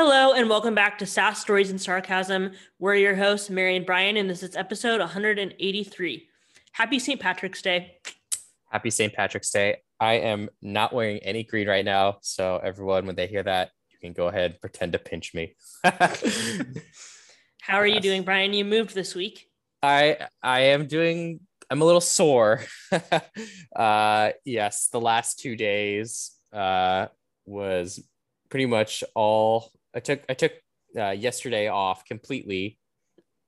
Hello and welcome back to SAS Stories and Sarcasm. We're your hosts, Mary and Brian, and this is episode 183. Happy St. Patrick's Day. Happy St. Patrick's Day. I am not wearing any green right now, so everyone, when they hear that, you can go ahead and pretend to pinch me. How are you doing, Brian? You moved this week. I I am doing. I'm a little sore. uh, yes, the last two days uh, was pretty much all I took I took uh, yesterday off completely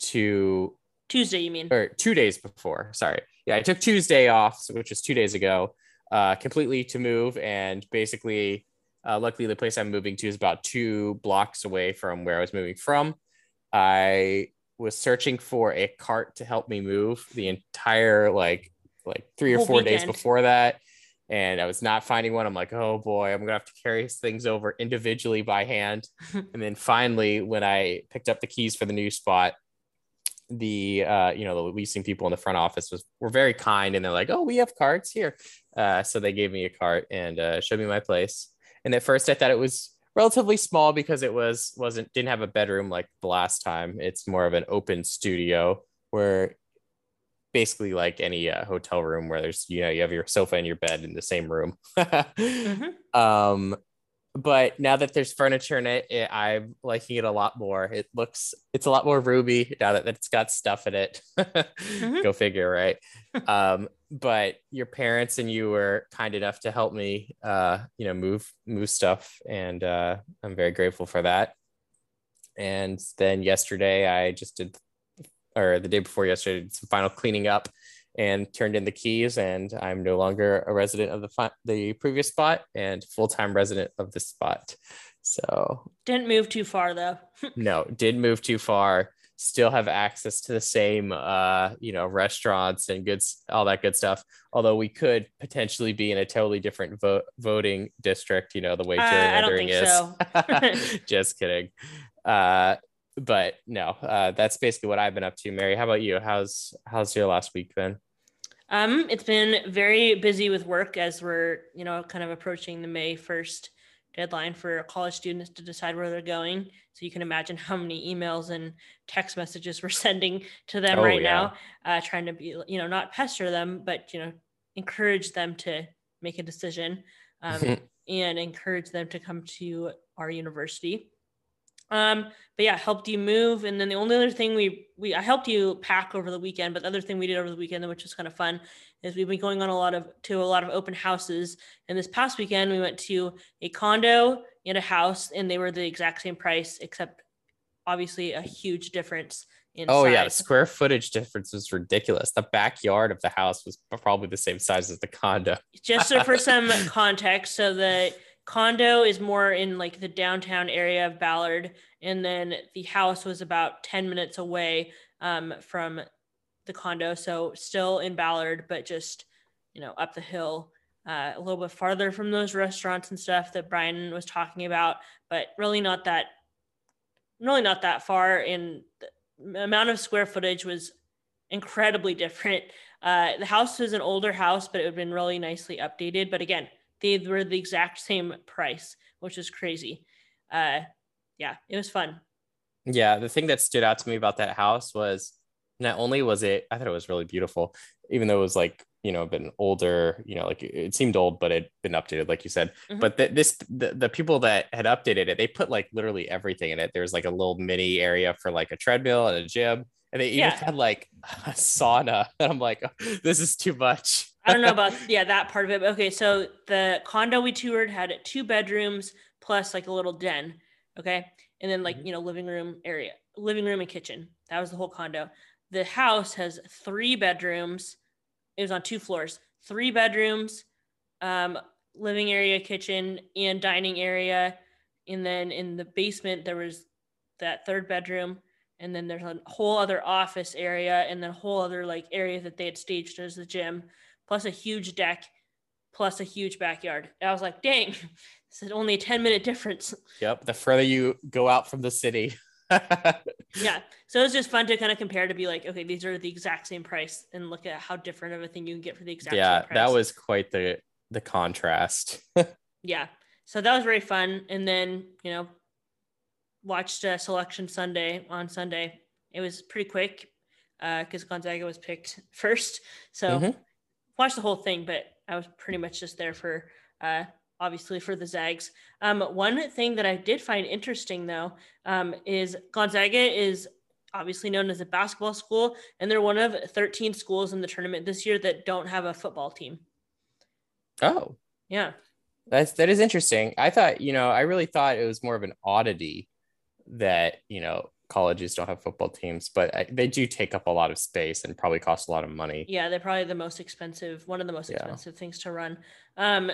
to Tuesday, you mean? Or two days before. Sorry. Yeah, I took Tuesday off, which was two days ago, uh, completely to move. And basically, uh, luckily, the place I'm moving to is about two blocks away from where I was moving from. I was searching for a cart to help me move the entire like like three or four weekend. days before that and I was not finding one. I'm like, oh boy, I'm gonna have to carry things over individually by hand. and then finally, when I picked up the keys for the new spot, the uh, you know the leasing people in the front office was were very kind, and they're like, oh, we have carts here. Uh, so they gave me a cart and uh, showed me my place. And at first, I thought it was relatively small because it was wasn't didn't have a bedroom like the last time. It's more of an open studio where basically like any uh, hotel room where there's you know you have your sofa and your bed in the same room. Mm-hmm. um but now that there's furniture in it, it, i'm liking it a lot more. It looks it's a lot more ruby now that, it's got stuff in it. Mm-hmm. go figure right? Um but your parents and you were kind enough to help me uh you know move move stuff and uh i'm very grateful for that. And then yesterday i just did or the day before yesterday, did some final cleaning up and turned in the keys. And I'm no longer a resident of the fi- the previous spot and full time resident of this spot. So didn't move too far though. no, didn't move too far. Still have access to the same, uh, you know, restaurants and goods, all that good stuff. Although we could potentially be in a totally different vote voting district. You know, the way gerrymandering uh, is. So. Just kidding. Uh, but no, uh, that's basically what I've been up to. Mary, how about you? How's how's your last week been? Um, it's been very busy with work as we're you know kind of approaching the May first deadline for college students to decide where they're going. So you can imagine how many emails and text messages we're sending to them oh, right yeah. now, uh, trying to be you know not pester them, but you know encourage them to make a decision um, and encourage them to come to our university. Um, but yeah, helped you move. And then the only other thing we we I helped you pack over the weekend, but the other thing we did over the weekend, which was kind of fun, is we've been going on a lot of to a lot of open houses. And this past weekend, we went to a condo and a house, and they were the exact same price, except obviously a huge difference. In oh size. yeah, the square footage difference was ridiculous. The backyard of the house was probably the same size as the condo. Just so for some context, so the condo is more in like the downtown area of Ballard, and then the house was about 10 minutes away um, from the condo. So still in Ballard, but just, you know, up the hill. Uh, a little bit farther from those restaurants and stuff that Brian was talking about, but really not that, really not that far. And the amount of square footage was incredibly different. Uh, the house was an older house, but it had been really nicely updated. But again, they were the exact same price, which is crazy. Uh, yeah, it was fun. Yeah, the thing that stood out to me about that house was not only was it, I thought it was really beautiful, even though it was like you know been older you know like it seemed old but it'd been updated like you said mm-hmm. but the, this the, the people that had updated it they put like literally everything in it there's like a little mini area for like a treadmill and a gym and they even yeah. had like a sauna and i'm like oh, this is too much I don't know about yeah that part of it. Okay, so the condo we toured had two bedrooms plus like a little den. Okay, and then like mm-hmm. you know living room area, living room and kitchen. That was the whole condo. The house has three bedrooms. It was on two floors. Three bedrooms, um, living area, kitchen, and dining area. And then in the basement there was that third bedroom and then there's a whole other office area and then a whole other like area that they had staged as the gym plus a huge deck, plus a huge backyard. And I was like, dang, this is only a 10 minute difference. Yep. The further you go out from the city. yeah. So it was just fun to kind of compare to be like, okay, these are the exact same price and look at how different of a thing you can get for the exact yeah, that was quite the the contrast. yeah. So that was very fun. And then, you know, watched uh, Selection Sunday on Sunday. It was pretty quick because uh, Gonzaga was picked first. So mm-hmm. watched the whole thing, but I was pretty much just there for uh, obviously for the Zags. Um, one thing that I did find interesting though um, is Gonzaga is obviously known as a basketball school, and they're one of 13 schools in the tournament this year that don't have a football team. Oh, yeah. That's that is interesting. I thought, you know, I really thought it was more of an oddity that, you know, colleges don't have football teams, but they do take up a lot of space and probably cost a lot of money. Yeah, they're probably the most expensive, one of the most yeah. expensive things to run. Um,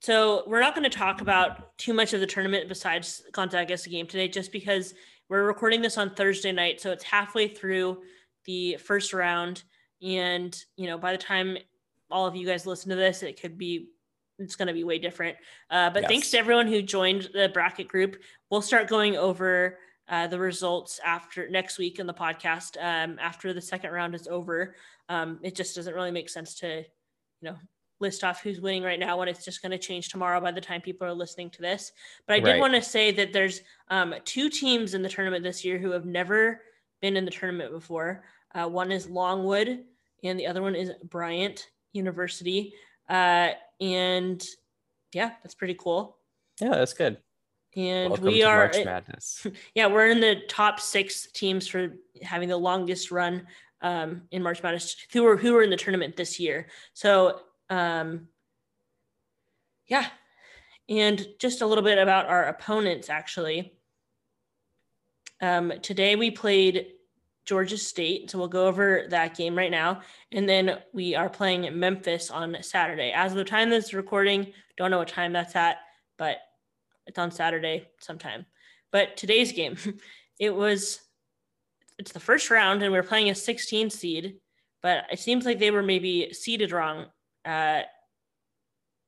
so we're not going to talk about too much of the tournament besides Gonzaga's game today, just because we're recording this on Thursday night, so it's halfway through the first round, and you know by the time all of you guys listen to this, it could be it's going to be way different. Uh, but yes. thanks to everyone who joined the bracket group. We'll start going over uh, the results after next week in the podcast um, after the second round is over. Um, it just doesn't really make sense to, you know, list off who's winning right now when it's just going to change tomorrow by the time people are listening to this. But I did right. want to say that there's um, two teams in the tournament this year who have never been in the tournament before. Uh, one is Longwood, and the other one is Bryant University. Uh, and yeah, that's pretty cool. Yeah, that's good. And Welcome we are March Madness. Yeah, we're in the top six teams for having the longest run um, in March Madness who were who were in the tournament this year. So um, yeah, and just a little bit about our opponents actually. Um, today we played Georgia State. So we'll go over that game right now. And then we are playing Memphis on Saturday. As of the time this recording, don't know what time that's at, but it's on Saturday sometime. But today's game, it was it's the first round and we are playing a 16 seed, but it seems like they were maybe seeded wrong. Uh,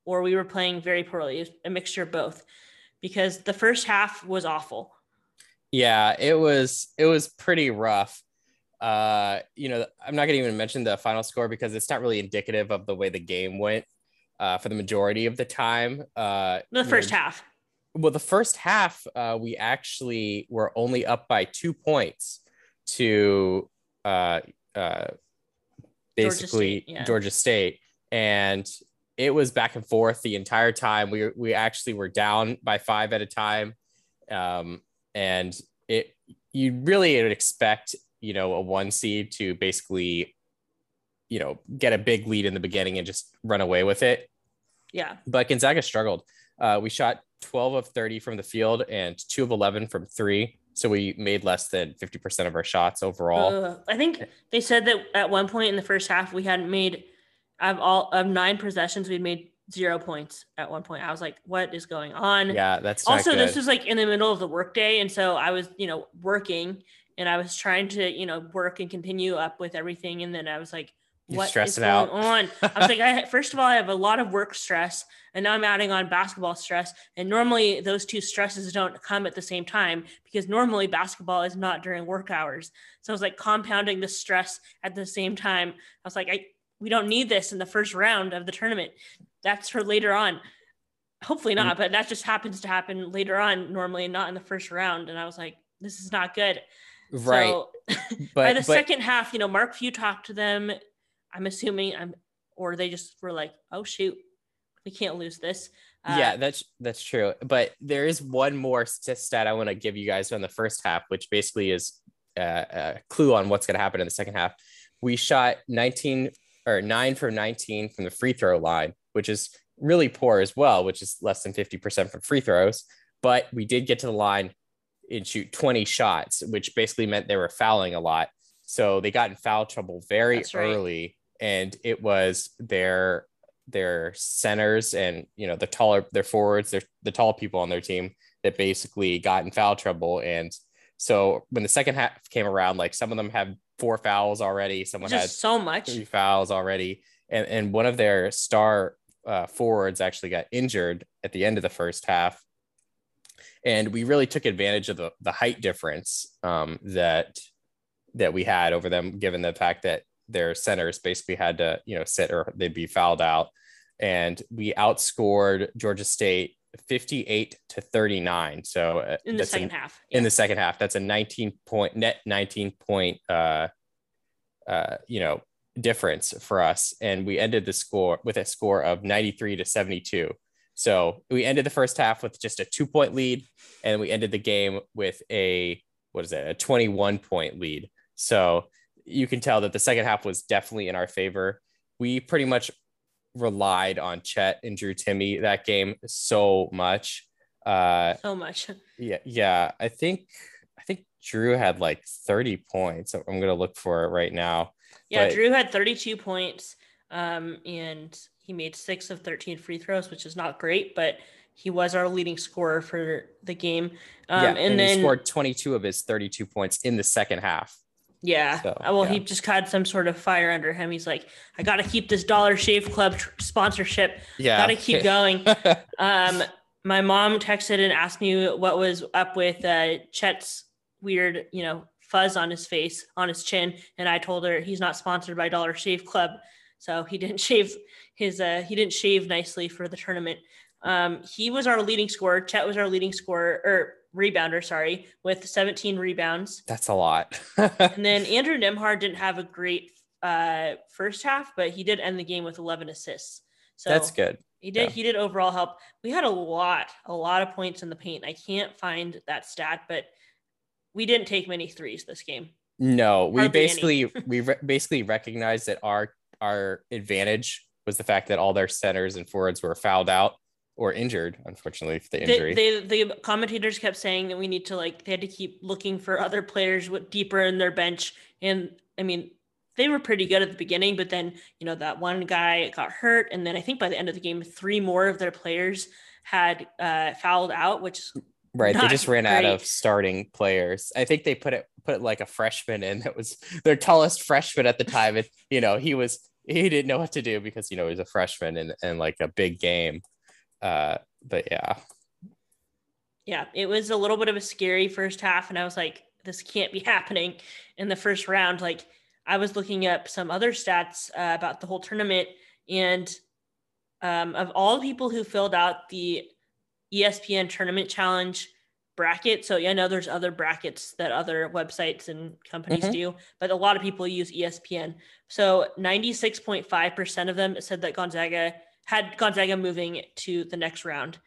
or we were playing very poorly, a mixture of both, because the first half was awful. Yeah, it was it was pretty rough uh, you know, I'm not going to even mention the final score because it's not really indicative of the way the game went uh, for the majority of the time. Uh, the first know, half. Well, the first half, uh, we actually were only up by two points to uh, uh, basically Georgia State, yeah. Georgia State, and it was back and forth the entire time. We we actually were down by five at a time, um, and it you really would expect you know, a one seed to basically, you know, get a big lead in the beginning and just run away with it. Yeah. But Gonzaga struggled. Uh, we shot 12 of 30 from the field and two of 11 from three. So we made less than 50% of our shots overall. Uh, I think they said that at one point in the first half, we hadn't made, of all of nine possessions, we'd made zero points at one point. I was like, what is going on? Yeah, that's also, this was like in the middle of the workday. And so I was, you know, working and I was trying to, you know, work and continue up with everything. And then I was like, what is going out. on? I was like, I, first of all, I have a lot of work stress, and now I'm adding on basketball stress. And normally, those two stresses don't come at the same time because normally basketball is not during work hours. So I was like compounding the stress at the same time. I was like, I we don't need this in the first round of the tournament. That's for later on. Hopefully not, mm-hmm. but that just happens to happen later on normally, not in the first round. And I was like, this is not good. Right. So but, by the but, second half, you know, Mark Few talked to them. I'm assuming I'm, or they just were like, oh shoot, we can't lose this. Uh, yeah, that's that's true. But there is one more stat I want to give you guys on the first half, which basically is uh, a clue on what's going to happen in the second half. We shot 19 or nine for 19 from the free throw line, which is really poor as well, which is less than 50% from free throws. But we did get to the line and shoot 20 shots, which basically meant they were fouling a lot. So they got in foul trouble very early, and it was their their centers and you know the taller their forwards, their the tall people on their team that basically got in foul trouble. And so when the second half came around, like some of them had four fouls already, someone Just had so much three fouls already, and and one of their star uh, forwards actually got injured at the end of the first half and we really took advantage of the, the height difference um, that that we had over them, given the fact that their centers basically had to you know sit or they'd be fouled out, and we outscored Georgia State 58 to 39. So uh, in the second a, half. In the second half, that's a 19 point net 19 point uh uh you know difference for us and we ended the score with a score of 93 to 72. So we ended the first half with just a 2 point lead and we ended the game with a what is it? A 21 point lead. So you can tell that the second half was definitely in our favor. We pretty much relied on Chet and Drew Timme that game so much. Uh, so much. Yeah, yeah. I think I think Drew had like 30 points. I'm gonna look for it right now. Yeah, but... Drew had 32 points, um, and he made six of 13 free throws, which is not great, but he was our leading scorer for the game. Um, yeah, and, and then he scored 22 of his 32 points in the second half. Yeah. So, uh, well, yeah. he just had some sort of fire under him. He's like, I got to keep this Dollar Shave Club tr- sponsorship. Yeah. Got to keep going. um, my mom texted and asked me what was up with uh, Chet's weird, you know, fuzz on his face, on his chin. And I told her he's not sponsored by Dollar Shave Club. So he didn't shave his, uh, he didn't shave nicely for the tournament. Um, he was our leading scorer. Chet was our leading scorer, or rebounder, sorry, with 17 rebounds. That's a lot. and then Andrew Nembhard didn't have a great uh, first half, but he did end the game with 11 assists. So that's good. He did. Yeah. He did overall help. We had a lot, a lot of points in the paint. I can't find that stat, but we didn't take many threes this game. No, we basically we re- basically recognized that our our advantage was the fact that all their centers and forwards were fouled out or injured, unfortunately, for the injury. They, they, the commentators kept saying that we need to like they had to keep looking for other players with deeper in their bench. And I mean, they were pretty good at the beginning, but then you know that one guy got hurt, and then I think by the end of the game, three more of their players had uh, fouled out, which right. They just ran great. out of starting players. I think they put it put like a freshman in that was their tallest freshman at the time, and you know he was he didn't know what to do because you know he was a freshman and and like a big game. Uh, but yeah. Yeah, it was a little bit of a scary first half, and I was like, this can't be happening in the first round. Like, I was looking up some other stats uh, about the whole tournament, and um, of all the people who filled out the ESPN Tournament Challenge bracket, so yeah, I know there's other brackets that other websites and companies mm-hmm. do, but a lot of people use ESPN. So 96.5% of them said that Gonzaga had Gonzaga moving to the next round.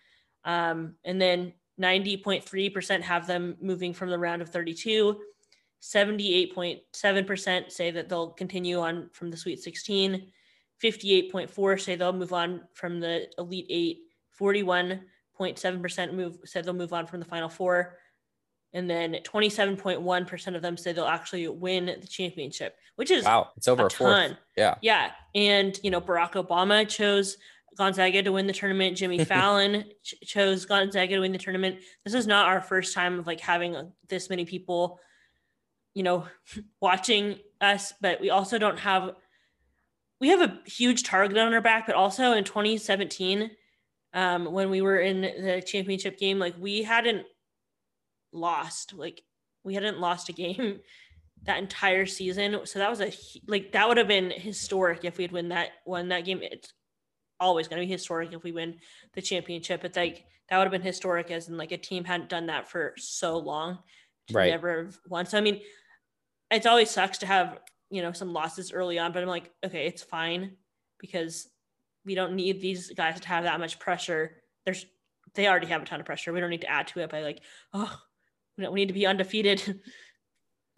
Um, and then 90.3% have them moving from the round of 32. 78.7% say that they'll continue on from the Sweet 16. 58.4 say they'll move on from the Elite Eight. 41.7% move said they'll move on from the Final Four. And then 27.1% of them say they'll actually win the championship, which is wow, it's over a, a ton. Yeah. Yeah. And, you know, Barack Obama chose Gonzaga to win the tournament. Jimmy Fallon ch- chose Gonzaga to win the tournament. This is not our first time of like having this many people, you know, watching us, but we also don't have, we have a huge target on our back, but also in 2017, um, when we were in the championship game, like we hadn't lost, like we hadn't lost a game that entire season. So that was a like that would have been historic if we had won that won that game. It's always going to be historic if we win the championship. It's like that would have been historic as in like a team hadn't done that for so long to right. never won. So I mean, it's always sucks to have you know some losses early on, but I'm like, okay, it's fine because we don't need these guys to have that much pressure. There's they already have a ton of pressure. We don't need to add to it by like, oh, we, we need to be undefeated.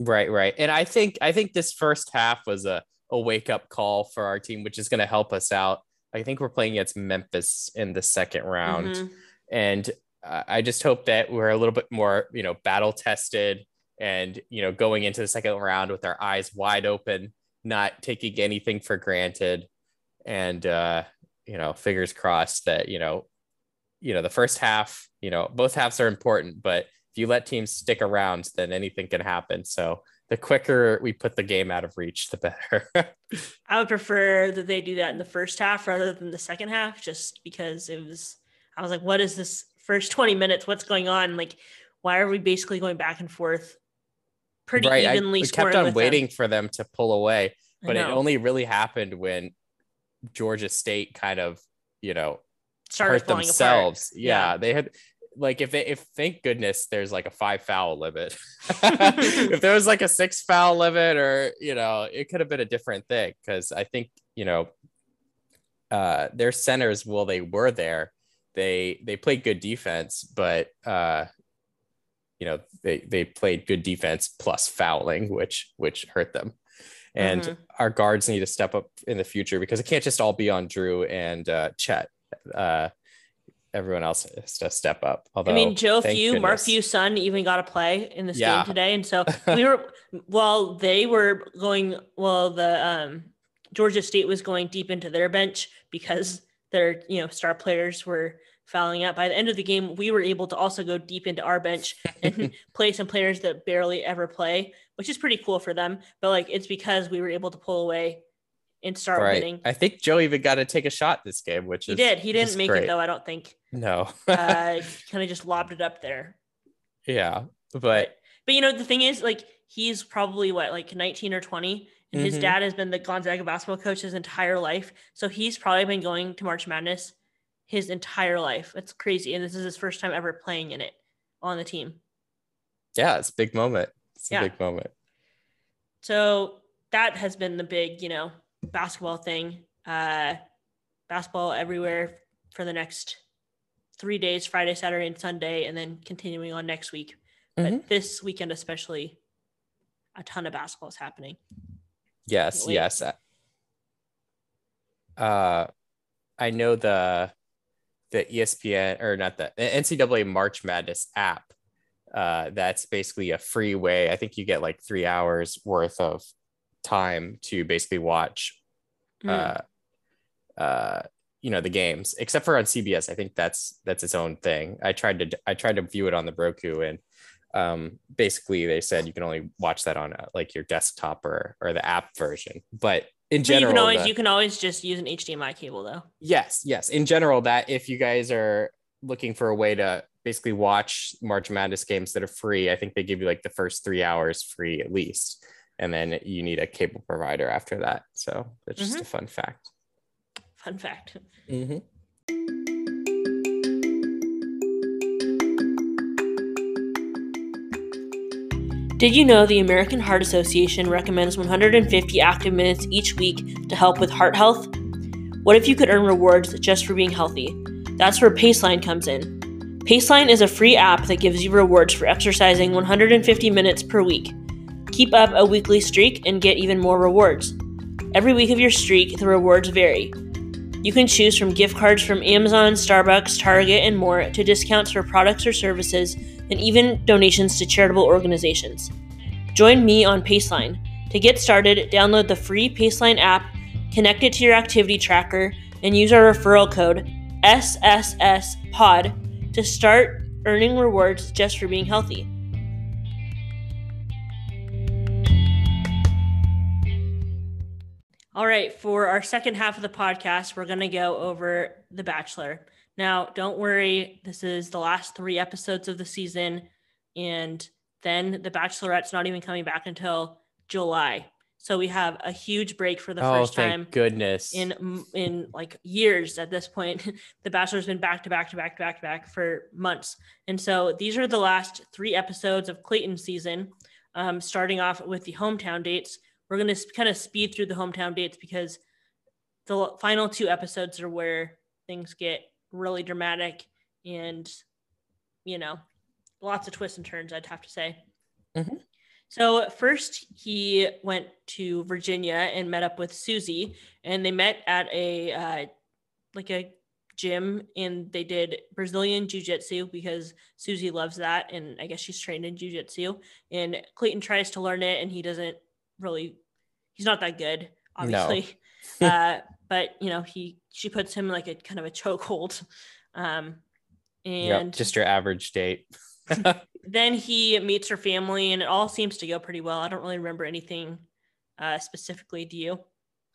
Right, right. And I think I think this first half was a, a wake up call for our team, which is going to help us out. I think we're playing against Memphis in the second round. Mm-hmm. And uh, I just hope that we're a little bit more, you know, battle tested and, you know, going into the second round with our eyes wide open, not taking anything for granted. And, uh, you know, fingers crossed that, you know, you know, the first half, you know, both halves are important, but if you let teams stick around, then anything can happen. So the quicker we put the game out of reach, the better. I would prefer that they do that in the first half rather than the second half, just because it was, I was like, what is this first 20 minutes? What's going on? Like, why are we basically going back and forth pretty right. evenly? I, kept on waiting them. for them to pull away, but it only really happened when Georgia State kind of, you know, started hurt themselves. apart. Yeah, they had like if they if thank goodness there's like a five foul limit. if there was like a six foul limit, or you know, it could have been a different thing because I think you know, uh, their centers while they were there, they they played good defense, but uh, you know they they played good defense plus fouling, which which hurt them. And Mhm. our guards need to step up in the future because it can't just all be on Drew and uh, Chet. Uh, everyone else has to step up. Although I mean, Joe Few, Mark. Few's son, even got to play in this Yeah. game today, and so we were while they were going, well, the um, Georgia State was going deep into their bench because their you know star players were fouling out. By the end of the game, we were able to also go deep into our bench and play some players that barely ever play, which is pretty cool for them. But like, it's because we were able to pull away and start right. winning. I think Joe even got to take a shot this game, which He is did. He didn't make great. it though. I don't think. No. Uh, kind of just lobbed it up there. yeah, but But you know, the thing is, like, he's probably what, like 19 or 20, and his Mhm. dad has been the Gonzaga basketball coach his entire life. So he's probably been going to March Madness his entire life. That's crazy. And this is his first time ever playing in it on the team. yeah, it's a big moment. It's a Yeah. big moment. So that has been the big, you know, basketball thing. Uh, basketball everywhere for the next three days Friday, Saturday, and Sunday, and then continuing on next week. Mhm. But this weekend, especially, a ton of basketball is happening. Yes, yes. Uh, I know the the ESPN or not the NCAA March Madness app. Uh, that's basically a free way. I think you get like three hours worth of time to basically watch Mm. uh, uh, you know, the games, except for on CBS. I think that's that's its own thing. I tried to I tried to view it on the Roku, and um, basically they said you can only watch that on uh, like your desktop or or the app version. But in But you general, can always you can always just use an HDMI cable though. yes, yes. In general, that if you guys are looking for a way to basically watch March Madness games that are free, I think they give you like the first three hours free at least, and then you need a cable provider after that. So that's just Mhm. a fun fact. Fun fact. Did you know the American Heart Association recommends 150 active minutes each week to help with heart health? What if you could earn rewards just for being healthy? That's where Paceline comes in. Paceline is a free app that gives you rewards for exercising 150 minutes per week. Keep up a weekly streak and get even more rewards. Every week of your streak, the rewards vary. You can choose from gift cards from Amazon, Starbucks, Target, and more to discounts for products or services, and even donations to charitable organizations. Join me on Paceline. To get started, download the free Paceline app, connect it to your activity tracker, and use our referral code SSSPOD to start earning rewards just for being healthy. All right, for our second half of the podcast, we're going to go over The Bachelor. Now, don't worry, this is the last three episodes of the season, and then The Bachelorette's not even coming back until July. So we have a huge break for the oh, first thank time goodness. in in like years at this point. the Bachelor's been back to back to back to back to back for months, and so these are the last three episodes of Clayton's season. Um, starting off with the hometown dates, we're gonna kind of speed through the hometown dates because the final two episodes are where things get really dramatic and you know lots of twists and turns. I'd have to say. Mhm. So first, he went to Virginia and met up with Susie, and they met at a uh, like a gym, and they did Brazilian jiu jitsu because Susie loves that, and I guess she's trained in jiu jitsu. And Clayton tries to learn it, and he doesn't really. He's not that good, obviously. uh, but you know, he she puts him like a kind of a chokehold, um, Yep, and just your average date. then he meets her family and it all seems to go pretty well. I don't really remember anything uh, specifically. Do you?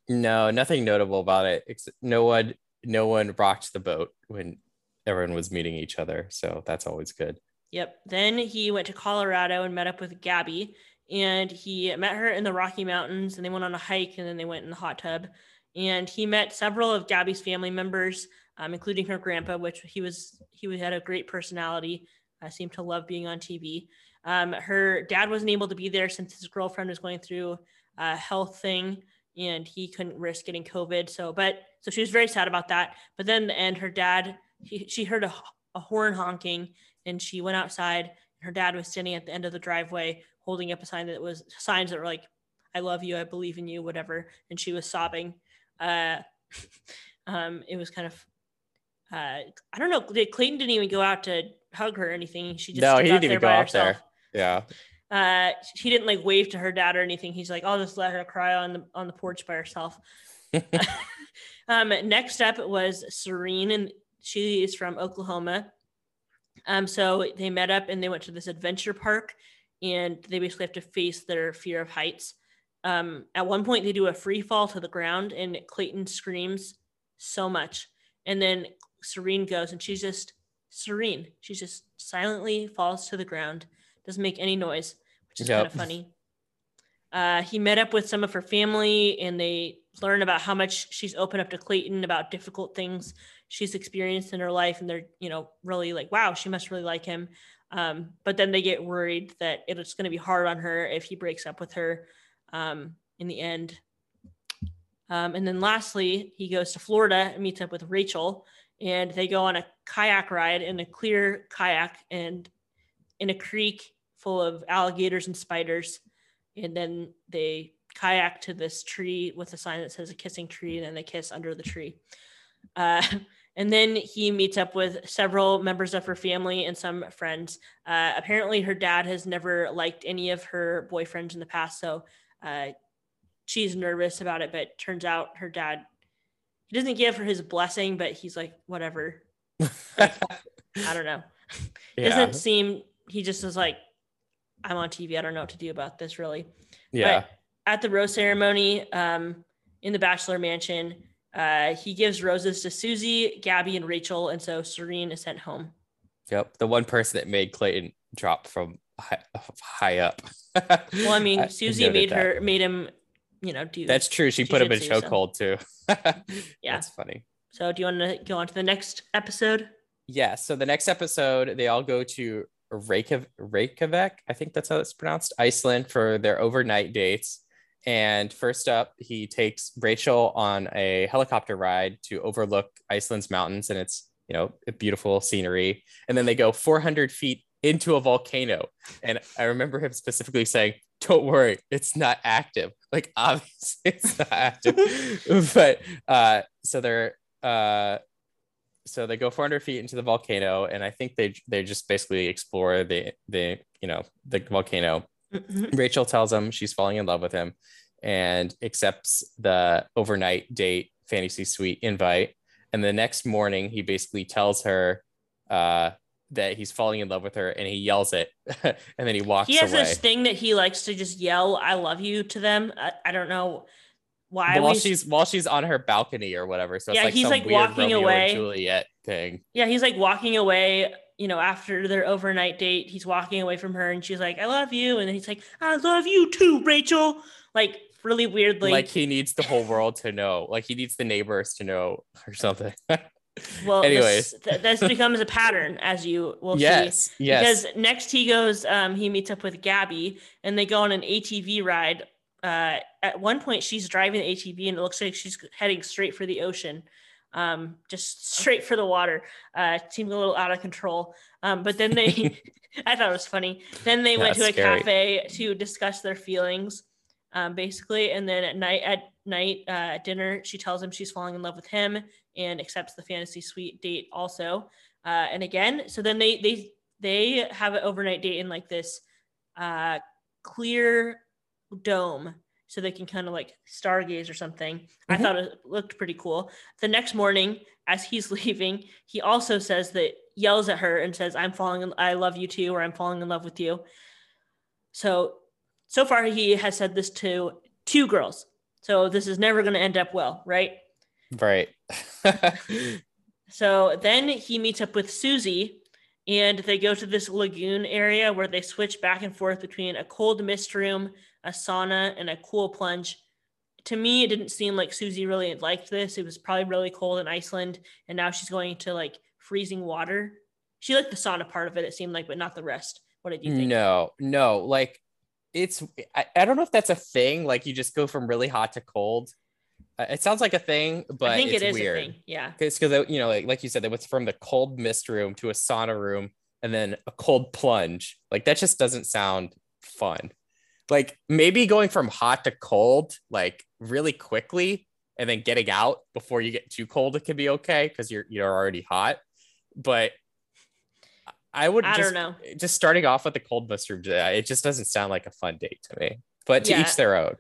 no, nothing notable about it. Except no one, no one rocked the boat when everyone was meeting each other. So that's always good. Yep. Then he went to Colorado and met up with Gabby and he met her in the Rocky Mountains and they went on a hike and then they went in the hot tub. and he met several of Gabby's family members, um, including her grandpa, which he was he had a great personality, uh, seemed to love being on TV. Um, her dad wasn't able to be there since his girlfriend was going through a health thing and he couldn't risk getting COVID. So, but so she was very sad about that. But then, and her dad, he, she heard a, a horn honking and she went outside. And her dad was standing at the end of the driveway holding up a sign that was signs that were like, I love you, I believe in you, whatever. And she was sobbing. Uh, um, it was kind of, uh, I don't know. Clayton didn't even go out to hug her or anything. She just no, he didn't even go out there. Yeah. Uh, he didn't like wave to her dad or anything. He's like, I'll just let her cry on the on the porch by herself. um, next up was Serene, and she is from Oklahoma. Um, so they met up and they went to this adventure park, and they basically have to face their fear of heights. Um, at one point, they do a free fall to the ground, and Clayton screams so much, and then Serene goes, and she's just serene. She just silently falls to the ground doesn't make any noise, which is yep. kind of funny. Uh, he met up with some of her family and they learn about how much she's opened up to Clayton about difficult things she's experienced in her life. And they're, you know, really like, wow, she must really like him. Um, but then they get worried that it's going to be hard on her if he breaks up with her um, in the end. Um, and then lastly, he goes to Florida and meets up with Rachel, and they go on a kayak ride in a clear kayak and in a creek full of alligators and spiders. And then they kayak to this tree with a sign that says a kissing tree, and then they kiss under the tree. Uh, and then he meets up with several members of her family and some friends. Uh, apparently, her dad has never liked any of her boyfriends in the past, so uh, she's nervous about it. But turns out her dad he doesn't give her his blessing, but he's like, whatever. I don't know. Yeah. Doesn't seem. He just was like, I'm on TV. I don't know what to do about this really. Yeah. But at the rose ceremony, um, in the bachelor mansion, uh, he gives roses to Susie, Gabby, and Rachel, and so Serene is sent home. Yep, the one person that made Clayton drop from high, high up. well, I mean, Susie made that. her made him, you know, do. That's true. She put him in chokehold so. too. yeah, that's funny. So, do you want to go on to the next episode? Yeah. So the next episode, they all go to Reykjavik, Reykjavik, I think that's how it's pronounced, Iceland for their overnight dates. And first up, he takes Rachel on a helicopter ride to overlook Iceland's mountains, and it's you know beautiful scenery. And then they go 400 feet into a volcano, and I remember him specifically saying, "Don't worry, it's not active." Like obviously, it's not active, but uh, so they're uh so they go 400 feet into the volcano and i think they they just basically explore the the you know the volcano. Rachel tells him she's falling in love with him and accepts the overnight date fantasy suite invite and the next morning he basically tells her uh, that he's falling in love with her and he yells it and then he walks he has away. this thing that he likes to just yell i love you to them i, I don't know why while she's while she's on her balcony or whatever. So yeah, like he's like walking Romeo away. Juliet thing. Yeah, he's like walking away. You know, after their overnight date, he's walking away from her, and she's like, "I love you," and then he's like, "I love you too, Rachel." Like really weirdly, like he needs the whole world to know. Like he needs the neighbors to know or something. well, anyways, this, this, becomes a pattern as you will yes, see. Yes, Because next he goes, um, he meets up with Gabby, and they go on an ATV ride uh, at one point she's driving the ATV and it looks like she's heading straight for the ocean, um, just straight for the water. Uh, seemed a little out of control. Um, but then they, I thought it was funny. Then they went to a scary. cafe to discuss their feelings, um, basically. And then at night, at night uh, at dinner, she tells him she's falling in love with him and accepts the fantasy suite date also. Uh, and again, so then they they they have an overnight date in like this uh, clear dome so they can kind of like stargaze or something. Mm-hmm. I thought it looked pretty cool. The next morning, as he's leaving, he also says that yells at her and says, "I'm falling in, I love you too," or "I'm falling in love with you." So, so far he has said this to two girls. So this is never going to end up well, right? Right. so then he meets up with Susie and they go to this lagoon area where they switch back and forth between a cold mist room a sauna, and a cool plunge. to me, it didn't seem like Susie really liked this. It was probably really cold in Iceland, and now she's going to like freezing water. She liked the sauna part of it, it seemed like, but not the rest. What did you think? No, no, like it's I, I don't know if that's a thing. Like you just go from really hot to cold. Uh, It sounds like a thing, but I think it's it is weird. a thing. Yeah. It's because you know, like like you said, it was from the cold mist room to a sauna room and then a cold plunge. Like that just doesn't sound fun. Like maybe going from hot to cold, like really quickly, and then getting out before you get too cold, it could be okay because you're you're already hot. But I would I just, don't know. just starting off with the cold mist room, uh, it just doesn't sound like a fun date to me. But to Yeah. each their own.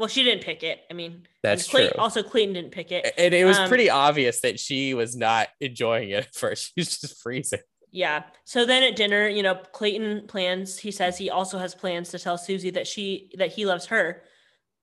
Well, she didn't pick it. I mean, That's Clay- true. Also, Clayton didn't pick it. And it was Um, pretty obvious that she was not enjoying it at first. She was just freezing. Yeah. So then at dinner, you know, Clayton plans, he says he also has plans to tell Susie that she that he loves her.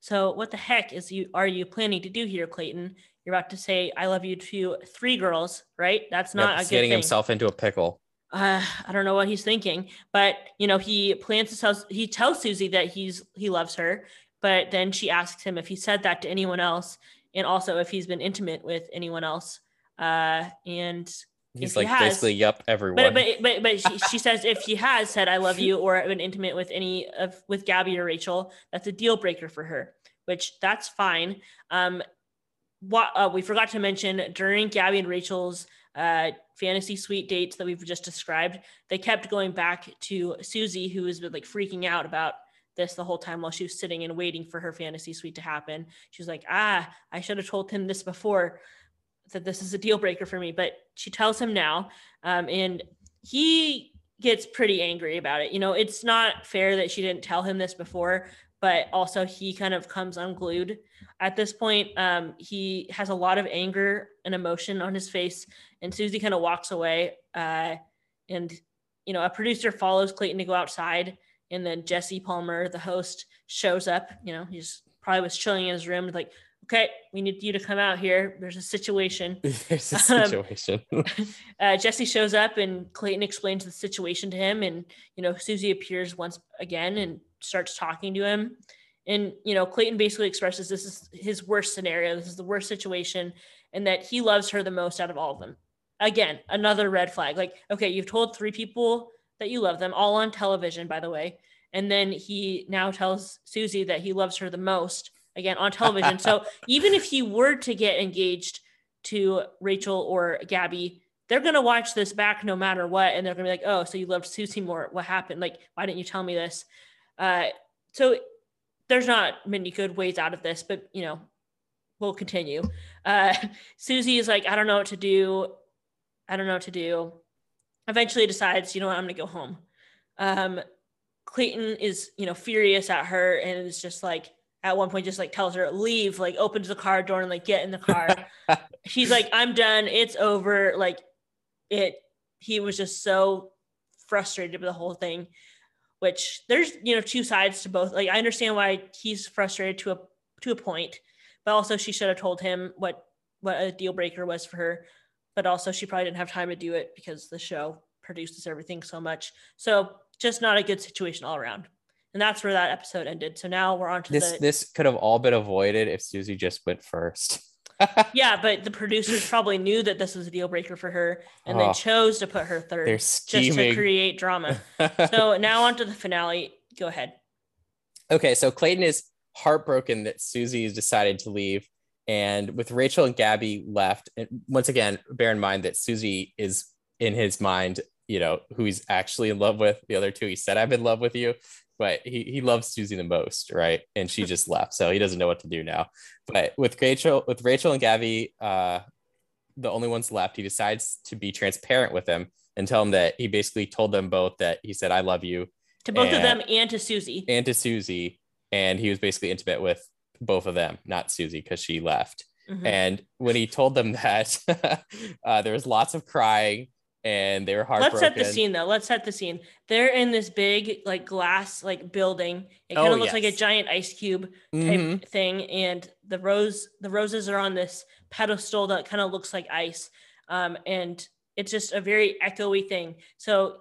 So what the heck is you are you planning to do here, Clayton? You're about to say I love you to three girls, right? That's not good getting himself into a pickle. uh, I don't know what he's thinking, but you know, he plans to tell he tells Susie that he's he loves her, but then she asks him if he said that to anyone else, and also if he's been intimate with anyone else. Uh, and He's If he like has- basically, yep, everyone. but but but but she, she says if he has said I love you or been intimate with any of with Gabby or Rachel, that's a deal breaker for her, which that's fine. Um, what uh, we forgot to mention during Gabby and Rachel's uh, fantasy suite dates that we've just described, they kept going back to Susie, who has been like freaking out about this the whole time while she was sitting and waiting for her fantasy suite to happen. She was like, ah, I should have told him this before that this is a deal breaker for me. But she tells him now, um, and he gets pretty angry about it. You know, it's not fair that she didn't tell him this before, but also he kind of comes unglued at this point. Um, he has a lot of anger and emotion on his face, and Susie kind of walks away. Uh, and you know, a producer follows Clayton to go outside, and then Jesse Palmer, the host, shows up. You know, he's probably was chilling in his room, like, okay, we need you to come out here. There's a situation. There's a Um, situation. uh, Jesse shows up and Clayton explains the situation to him, and you know Susie appears once again and starts talking to him, and you know Clayton basically expresses this is his worst scenario, this is the worst situation, and that he loves her the most out of all of them. Again, another red flag. Like, okay, you've told three people that you love them, all on television, by the way, and then he now tells Susie that he loves her the most again on television. so even if he were to get engaged to Rachel or Gabby, they're gonna watch this back no matter what, and they're gonna be like, "Oh, so you loved Susie more? What happened? Like, why didn't you tell me this?" Uh, so there's not many good ways out of this, but you know, we'll continue. Uh, Susie is like, "I don't know what to do. I don't know what to do." Eventually decides, you know what, I'm gonna go home. Um, Clayton is, you know, furious at her and is just like, at one point, just like tells her, leave, like opens the car door and like get in the car. She's like, I'm done. It's over. Like it, he was just so frustrated with the whole thing, which there's, you know, two sides to both. Like, I understand why he's frustrated to a, to a point, but also she should have told him what, what a deal breaker was for her. But also she probably didn't have time to do it because the show produces everything so much. So just not a good situation all around. And that's where that episode ended. So now we're on to this the this could have all been avoided if Susie just went first. yeah, but the producers probably knew that this was a deal breaker for her and Oh. then chose to put her third just to create drama. So now on to the finale. Go ahead. okay, so Clayton is heartbroken that Susie has decided to leave. And with Rachel and Gabby left, and once again, bear in mind that Susie is in his mind, you know, who he's actually in love with. The other two, he said, I'm in love with you, but he, he loves Susie the most, right? And she just left. So he doesn't know what to do now. But with Rachel, with Rachel and Gabby, uh, the only ones left, he decides to be transparent with them and tell them that he basically told them both that he said, I love you To both of them and to Susie. and to Susie, and he was basically intimate with both of them, not Susie because she left. Mhm. And when he told them that, uh, there was lots of crying, and they were heartbroken. Let's set the scene though. Let's set the scene. They're in this big like glass like building. It kind Oh, of looks like a giant ice cube type Mhm. thing and the rose the roses are on this pedestal that kind of looks like ice um, and it's just a very echoey thing so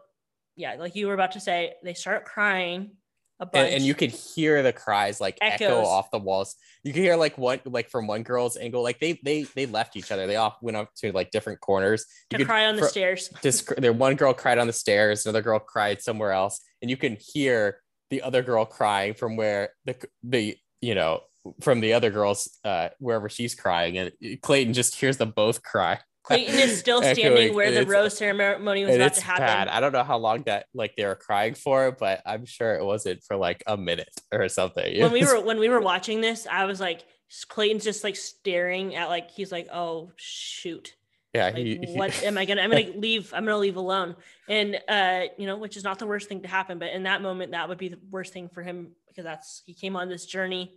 yeah like you were about to say they start crying. And, and you could hear the cries like echo off the walls. You could hear like one like from one girl's angle, like they they they left each other. They all went up to like different corners. You to could cry on the fr- stairs. Just there, one girl cried on the stairs, another girl cried somewhere else, and you can hear the other girl crying from where the the you know from the other girls uh wherever she's crying, and Clayton just hears them both cry. Clayton is still standing where the rose ceremony was about to happen. bad. I don't know how long that like they were crying for, but I'm sure it wasn't for like a minute or something. It when we was- were when we were watching this, I was like, Clayton's just like staring at like he's like, oh shoot, yeah, like he, he- what am I gonna? I'm gonna leave. I'm gonna leave alone, and uh, you know, which is not the worst thing to happen, but in that moment, that would be the worst thing for him because that's he came on this journey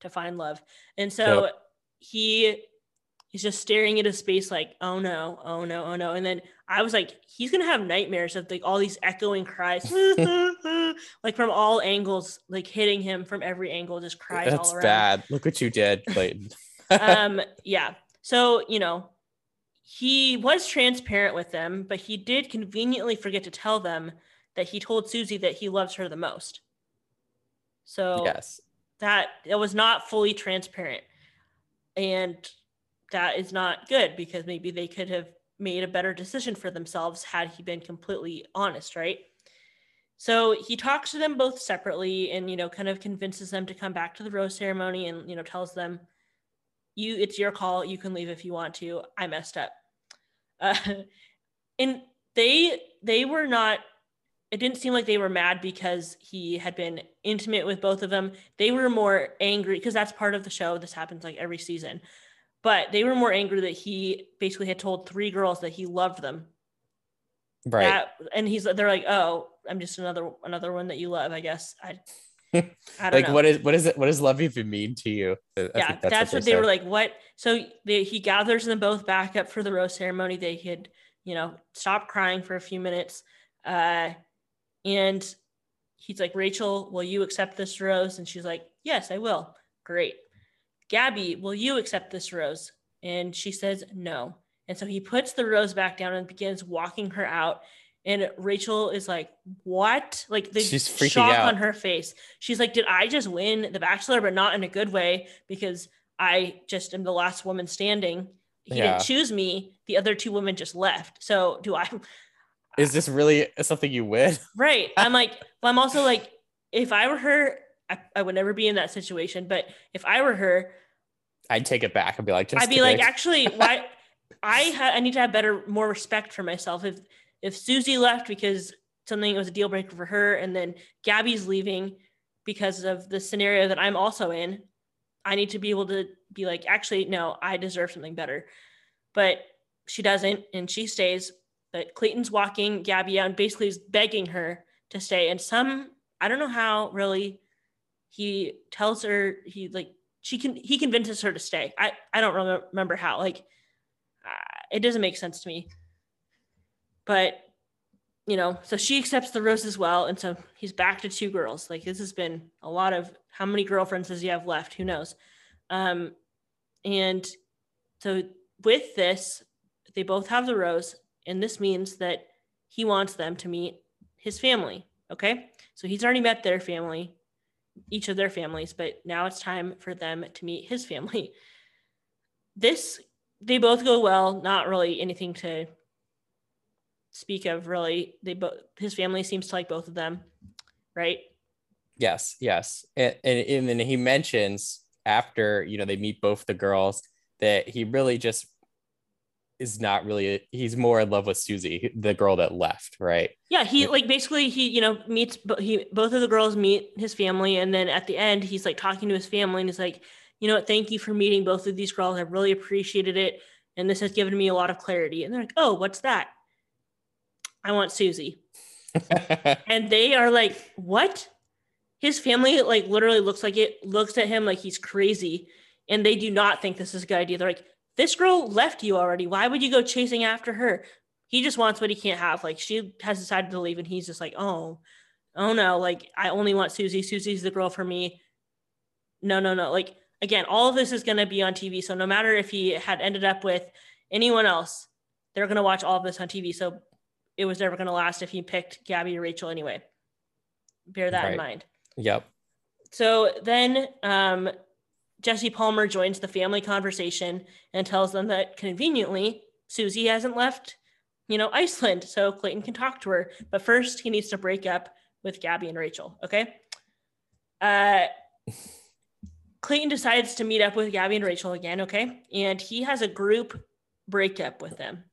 to find love, and so Yep. he he's just staring into space like, oh no, oh no, oh no, and then I was like, he's gonna have nightmares of like all these echoing cries, like from all angles, like hitting him from every angle, just cries that's all around bad. Look what you did, Clayton. um yeah so you know he was transparent with them but he did conveniently forget to tell them that he told susie that he loves her the most so yes. that it was not fully transparent and that is not good because maybe they could have made a better decision for themselves had he been completely honest right? So he talks to them both separately and you know kind of convinces them to come back to the rose ceremony and you know tells them you it's your call. You can leave if you want to. I messed up. Uh, and they they were not it didn't seem like they were mad because he had been intimate with both of them. They were more angry because that's part of the show. This happens like every season but they were more angry that he basically had told three girls that he loved them. Right. That- and he's they're like oh i'm just another another one that you love i guess. I i don't like know. what is what is it what does love even mean to you? I yeah that's, what, they they were like what? So they, he gathers them both back up for the rose ceremony. They had you know stopped crying for a few minutes uh and he's like rachel will you accept this rose? And she's like yes i will. Great gabby will you accept this rose and she says no and so he puts the rose back down and begins walking her out and rachel is like what like the She's freaking shock out. on her face she's like did i just win the bachelor but not in a good way because i just am the last woman standing he Yeah. didn't choose me the other two women just left so do i Is this really something you win? Right. I'm like, but I'm also like, if I were her, I, I would never be in that situation. But if I were her, I'd take it back and be like, just I'd be like, actually, why? I ha- I need to have better, more respect for myself. If if Susie left because something was a deal breaker for her, and then Gabby's leaving because of the scenario that I'm also in, I need to be able to be like, actually, no, I deserve something better. But she doesn't, and she stays. But Clayton's walking Gabby out and basically is begging her to stay. And some, I don't know how really he tells her he like she can he convinces her to stay. I I don't remember, how. Like uh, it doesn't make sense to me. But you know, so she accepts the rose as well, and so he's back to two girls. Like this has been a lot of how many girlfriends does he have left? Who knows? Um, and so with this, they both have the rose, and this means that he wants them to meet his family. Okay, so he's already met their family, each of their families, but now it's time for them to meet his family. This they both go well. Not really anything to speak of. Really, they both his family seems to like both of them, right? Yes, yes. And, and and then he mentions after you know they meet both the girls that he really just is not really he's more in love with Susie, the girl that left, right? Yeah, he like basically he you know meets he both of the girls meet his family, and then at the end he's like talking to his family, and he's like, you know what, thank you for meeting both of these girls. I really appreciated it, and this has given me a lot of clarity. And they're like, oh, what's that? I want Susie, and they are like, what? His family like literally looks like it looks at him like he's crazy, and they do not think this is a good idea. They're like, this girl left you already. Why would you go chasing after her? he just wants what he can't have. Like she has decided to leave, and he's just like, oh, oh no, like I only want Susie. Susie's the girl for me. No, no, no. Like again, all of this is gonna be on TV. So no matter if he had ended up with anyone else, they're gonna watch all of this on TV. So it was never gonna last if he picked Gabby or Rachel anyway. Bear that in mind. Yep. So then um, Jesse Palmer joins the family conversation and tells them that conveniently Susie hasn't left, you know, Iceland, so Clayton can talk to her. But first, he needs to break up with Gabby and Rachel. Okay. Uh, Clayton decides to meet up with Gabby and Rachel again. Okay, and he has a group breakup with them.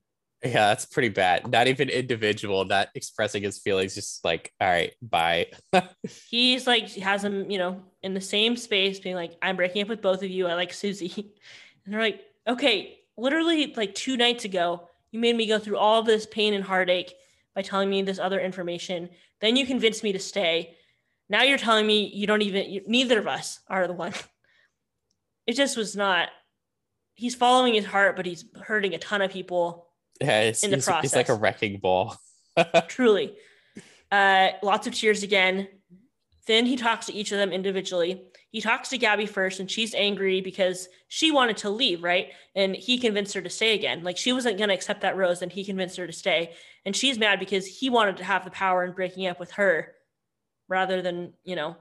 Yeah, that's pretty bad. Not even individual, not expressing his feelings, just like, all right, bye. He's like has him, you know, in the same space, being like, I'm breaking up with both of you. I like Susie. And they're like, okay, literally like two nights ago, you made me go through all this pain and heartache by telling me this other information. Then you convinced me to stay. Now you're telling me you don't even, you, neither of us are the one. It just was not, he's following his heart, but he's hurting a ton of people yeah, it's, in the it's, process. it's like a wrecking ball. Truly. Uh, lots of cheers again. Then he talks to each of them individually. He talks to Gabby first, and she's angry because she wanted to leave, right? And he convinced her to stay again. Like she wasn't going to accept that rose, and he convinced her to stay. And she's mad because he wanted to have the power in breaking up with her rather than, you know,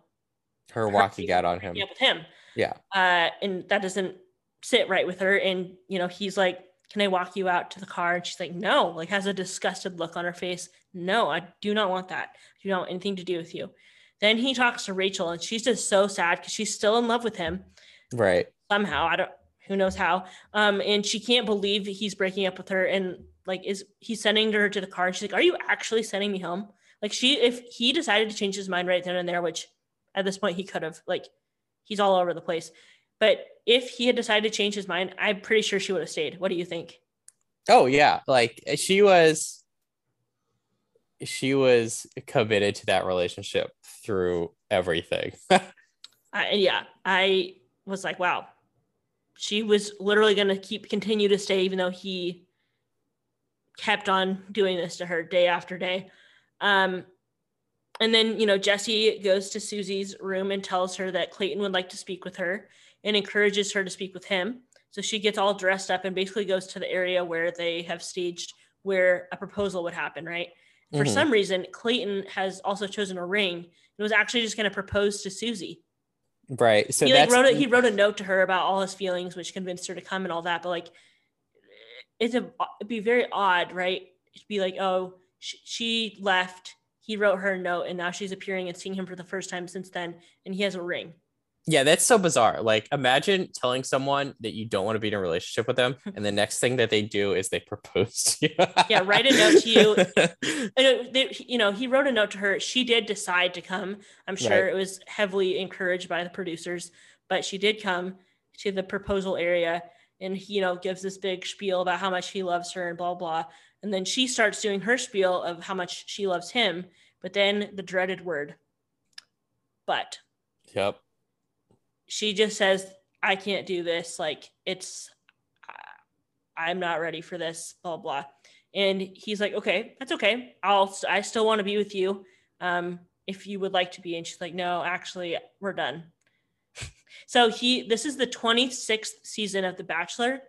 Her walking out on him. up with him. Yeah. Uh, and that doesn't sit right with her. And, you know, he's like, Can I walk you out to the car? And she's like, No, like has a disgusted look on her face. No, I do not want that. I do not want anything to do with you. Then he talks to Rachel, and she's just so sad because she's still in love with him Right. somehow. I don't, who knows how. Um, and she can't believe that he's breaking up with her, and like, is he's sending her to the car? And She's like, "Are you actually sending me home?" Like, she, if he decided to change his mind right then and there, which at this point he could have, like, he's all over the place. But if he had decided to change his mind, I'm pretty sure she would have stayed. What do you think? Oh yeah. Like she was she was committed to that relationship through everything. I, yeah, I was like, wow, she was literally going to keep continue to stay, even though he kept on doing this to her day after day. Um, and then, you know, Jesse goes to Susie's room and tells her that Clayton would like to speak with her and encourages her to speak with him. So she gets all dressed up and basically goes to the area where they have staged where a proposal would happen, right? For Mhm. some reason, Clayton has also chosen a ring and was actually just going to propose to Susie right. So he like wrote a, he wrote a note to her about all his feelings, which convinced her to come and all that. But like, it's a it'd be very odd, right? It'd be like, oh, sh- she left. He wrote her a note, and now she's appearing and seeing him for the first time since then, and he has a ring. Yeah, that's so bizarre. Like imagine telling someone that you don't want to be in a relationship with them, and the next thing that they do is they propose to you. Yeah, write a note to you. And it- they- you know, he wrote a note to her. She did decide to come. I'm sure Right. it was heavily encouraged by the producers, but she did come to the proposal area and he, you know, gives this big spiel about how much he loves her and blah, blah. And then she starts doing her spiel of how much she loves him. But then the dreaded word, but yep. She just says, I can't do this. Like, it's, I'm not ready for this, blah, blah. And he's like, okay, that's okay. I'll, I still want to be with you. Um, if you would like to be. And she's like, no, actually, we're done. so he, this is the 26th season of The Bachelor.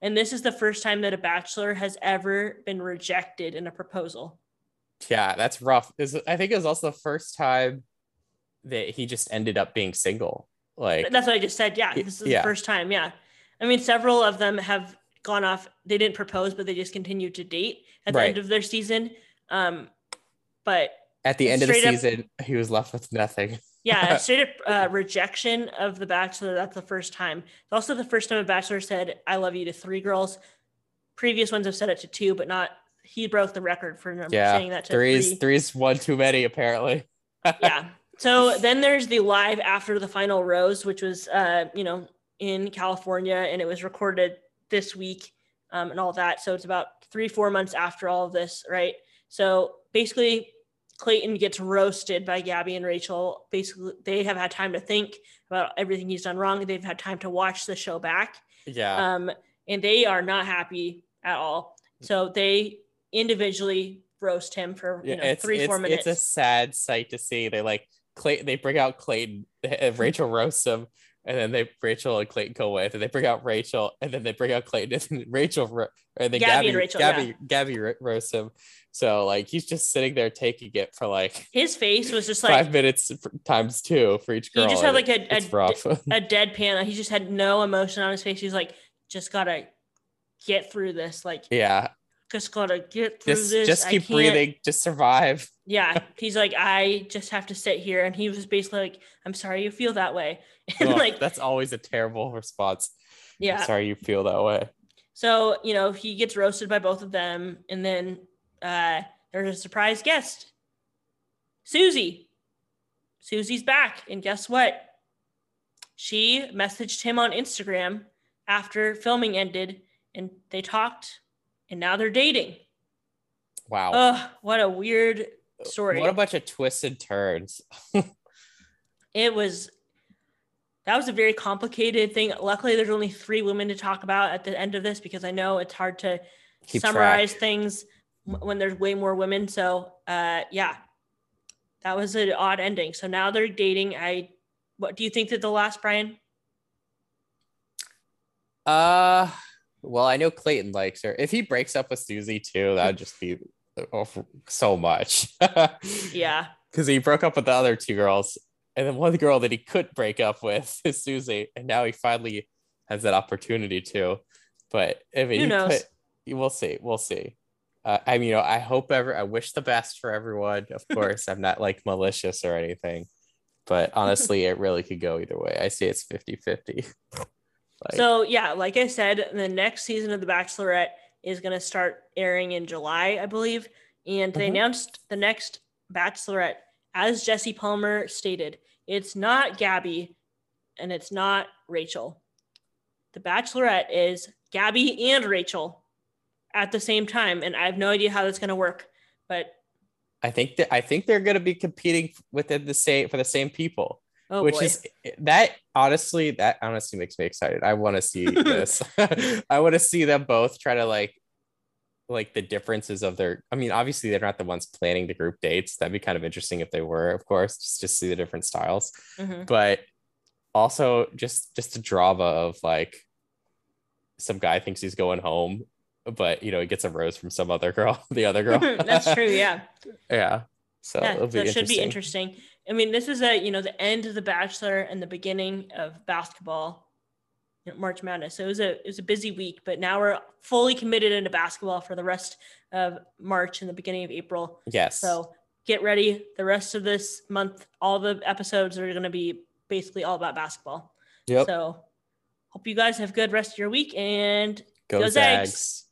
And this is the first time that a bachelor has ever been rejected in a proposal. Yeah, that's rough. Is I think it was also the first time that he just ended up being single. Like That's what I just said. Yeah, this is yeah. the first time. Yeah, I mean, several of them have gone off. They didn't propose, but they just continued to date at the Right. end of their season. Um, but at the end of the straight up- season, he was left with nothing. yeah, straight up uh, rejection of the Bachelor. That's the first time. It's also the first time a Bachelor said "I love you" to three girls. Previous ones have said it to two, but not. He broke the record for Yeah, saying that to Three's three. three's one too many apparently. yeah. So then there's the live after the final rose, which was uh, you know, in California and it was recorded this week um, and all that. So it's about three, four months after all of this, right? So basically Clayton gets roasted by Gabby and Rachel. Basically, they have had time to think about everything he's done wrong. They've had time to watch the show back. Yeah. Um, and they are not happy at all. So they individually roast him for you yeah, know it's, three, it's, four minutes. it's a sad sight to see. They like Clay they bring out Clayton, and Rachel roasts him. and then they Rachel and Clayton go away, and then they bring out Rachel, and then they bring out Clayton, and then Rachel, and then Gabby Gabby, and Rachel, Gabby, yeah. Gabby ro- roasts him. So like he's just sitting there taking it for like His face was just like five minutes times two for each girl. he just had like a, a, a deadpan. He just had no emotion on his face. He's like, just gotta get through this. Like, yeah, just gotta get through just this. just keep breathing, just survive. Yeah. He's like, I just have to sit here. And he was basically like, I'm sorry you feel that way. And Ugh, like, that's always a terrible response. yeah. Sorry you feel that way. So, you know, he gets roasted by both of them. And then uh, there's a surprise guest Susie. Susie's back. And guess what? She messaged him on Instagram after filming ended and they talked and now they're dating. Wow. Oh, what a weird story. What a bunch of twists and turns. it was that was a very complicated thing. Luckily, there's only three women to talk about at the end of this because I know it's hard to Keep summarize things when there's way more women. So, uh, yeah, that was an odd ending. So now they're dating. I, what do you think that the last Brian? Uh, well, I know Clayton likes her. If he breaks up with Susie too, that would just be oh, so much. Yeah, because he broke up with the other two girls, and then one girl that he could break up with is Susie, and now he finally has that opportunity to. But I mean, Who knows? we'll see. We'll see. Uh, I mean, you know, I hope ever. I wish the best for everyone. Of course, I'm not like malicious or anything, but honestly, it really could go either way. I say it's 50 50. Like, so yeah, like I said, the next season of The Bachelorette is going to start airing in July, I believe. And they Mhm. announced the next Bachelorette, as Jesse Palmer stated, it's not Gabby and it's not Rachel. The Bachelorette is Gabby and Rachel at the same time. And I have no idea how that's going to work. But I think that I think they're going to be competing within the same for the same people. Oh which boy. is that honestly that honestly makes me excited i want to see this i want to see them both try to like like the differences of their i mean obviously they're not the ones planning the group dates that'd be kind of interesting if they were of course just to see the different styles Mhm. but also just just the drama of like some guy thinks he's going home but you know he gets a rose from some other girl the other girl that's true. Yeah. yeah so yeah, it'll be that should be interesting. I mean, this is a you know the end of the Bachelor and the beginning of basketball, you know, March Madness. So it was a it was a busy week, but now we're fully committed into basketball for the rest of March and the beginning of April. yes So get ready. The rest of this month, all the episodes are going to be basically all about basketball. yep So hope you guys have a good rest of your week and go, go zags. Zags.